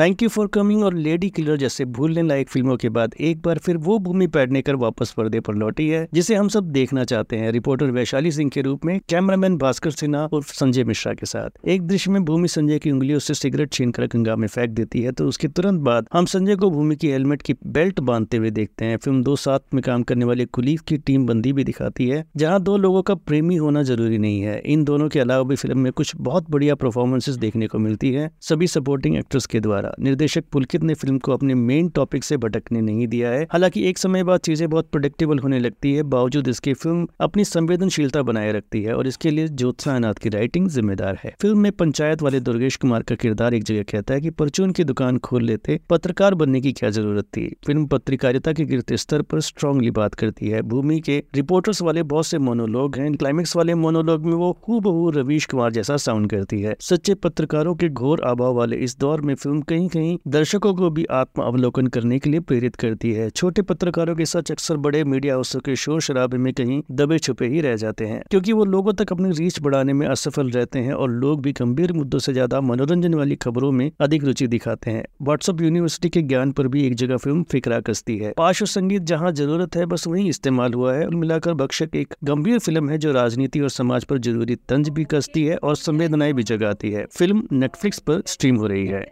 Thank you for coming और lady killer जैसे भूलने लायक फ़िल्मों के बाद एक बार फिर वो भूमि पैडनेकर वापस पर्दे पर लौटी है, जिसे हम सब देखना चाहते हैं। रिपोर्टर वैशाली सिंह के रूप में, कैमरामैन भास्कर सिन्हा और संजय मिश्रा के साथ। एक दृश्य में भूमि संजय की उंगलियों से सिगरेट छीन कर गंगा में फेंक देती है तो उसके तुरंत बाद हम संजय को भूमि की हेलमेट की बेल्ट बांधते हुए देखते हैं। फ़िल्म दो साथ में काम करने वाले कुलीफ की टीम बंदी भी दिखाती है, जहाँ दो लोगों का प्रेमी होना ज़रूरी नहीं है। इन दोनों के अलावा भी फ़िल्म में कुछ बहुत बढ़िया परफॉर्मेंसेज देखने को मिलती है, सभी सपोर्टिंग एक्ट्रेस के द्वारा। निर्देशक पुलकित ने फ़िल्म को अपने मेन टॉपिक से भटकने नहीं दिया है। हालाँकि एक समय बाद चीज़ें बहुत प्रोडिक्टेबल होने लगती है, बावजूद इसकी फ़िल्म अपनी संवेदनशीलता बनाए रखती है और इसके लिए ज्योत्सा अनाथ की राइटिंग जिम्मेदार है। फ़िल्म में पंचायत वाले दुर्गेश कुमार का किरदार एक जगह कहता है की परचून की दुकान खोल लेते पत्रकार बनने की क्या ज़रूरत थी? फ़िल्म पत्रकारिता के गिरते स्तर पर स्ट्रांगली बात करती है। भूमि के रिपोर्टर्स वाले बहुत से मोनोलॉग हैं। क्लाइमेक्स वाले मोनोलॉग में वो खूब रवीश कुमार जैसा साउंड करती है। सच्चे पत्रकारों के घोर अभाव वाले इस दौर में फ़िल्म कहीं कहीं दर्शकों को भी आत्म अवलोकन करने के लिए प्रेरित करती है। छोटे पत्रकारों के सच अक्सर बड़े मीडिया हाउसों के शोर शराबे में कहीं दबे छुपे ही रह जाते हैं, क्योंकि वो लोगों तक अपनी रीच बढ़ाने में असफल रहते हैं और लोग भी गंभीर मुद्दों से ज़्यादा मनोरंजन वाली खबरों में अधिक रुचि दिखाते हैं। व्हाट्सअप यूनिवर्सिटी के ज्ञान पर भी एक जगह फ़िल्म फिक्रा कसती है। पार्श्व संगीत जहाँ ज़रूरत है, बस वही इस्तेमाल हुआ है मिलाकर बख्शक एक गंभीर फ़िल्म है जो राजनीति और समाज पर ज़रूरी तंज भी कसती है और संवेदनाएँ भी जगाती है। फ़िल्म नेटफ्लिक्स पर स्ट्रीम हो रही है।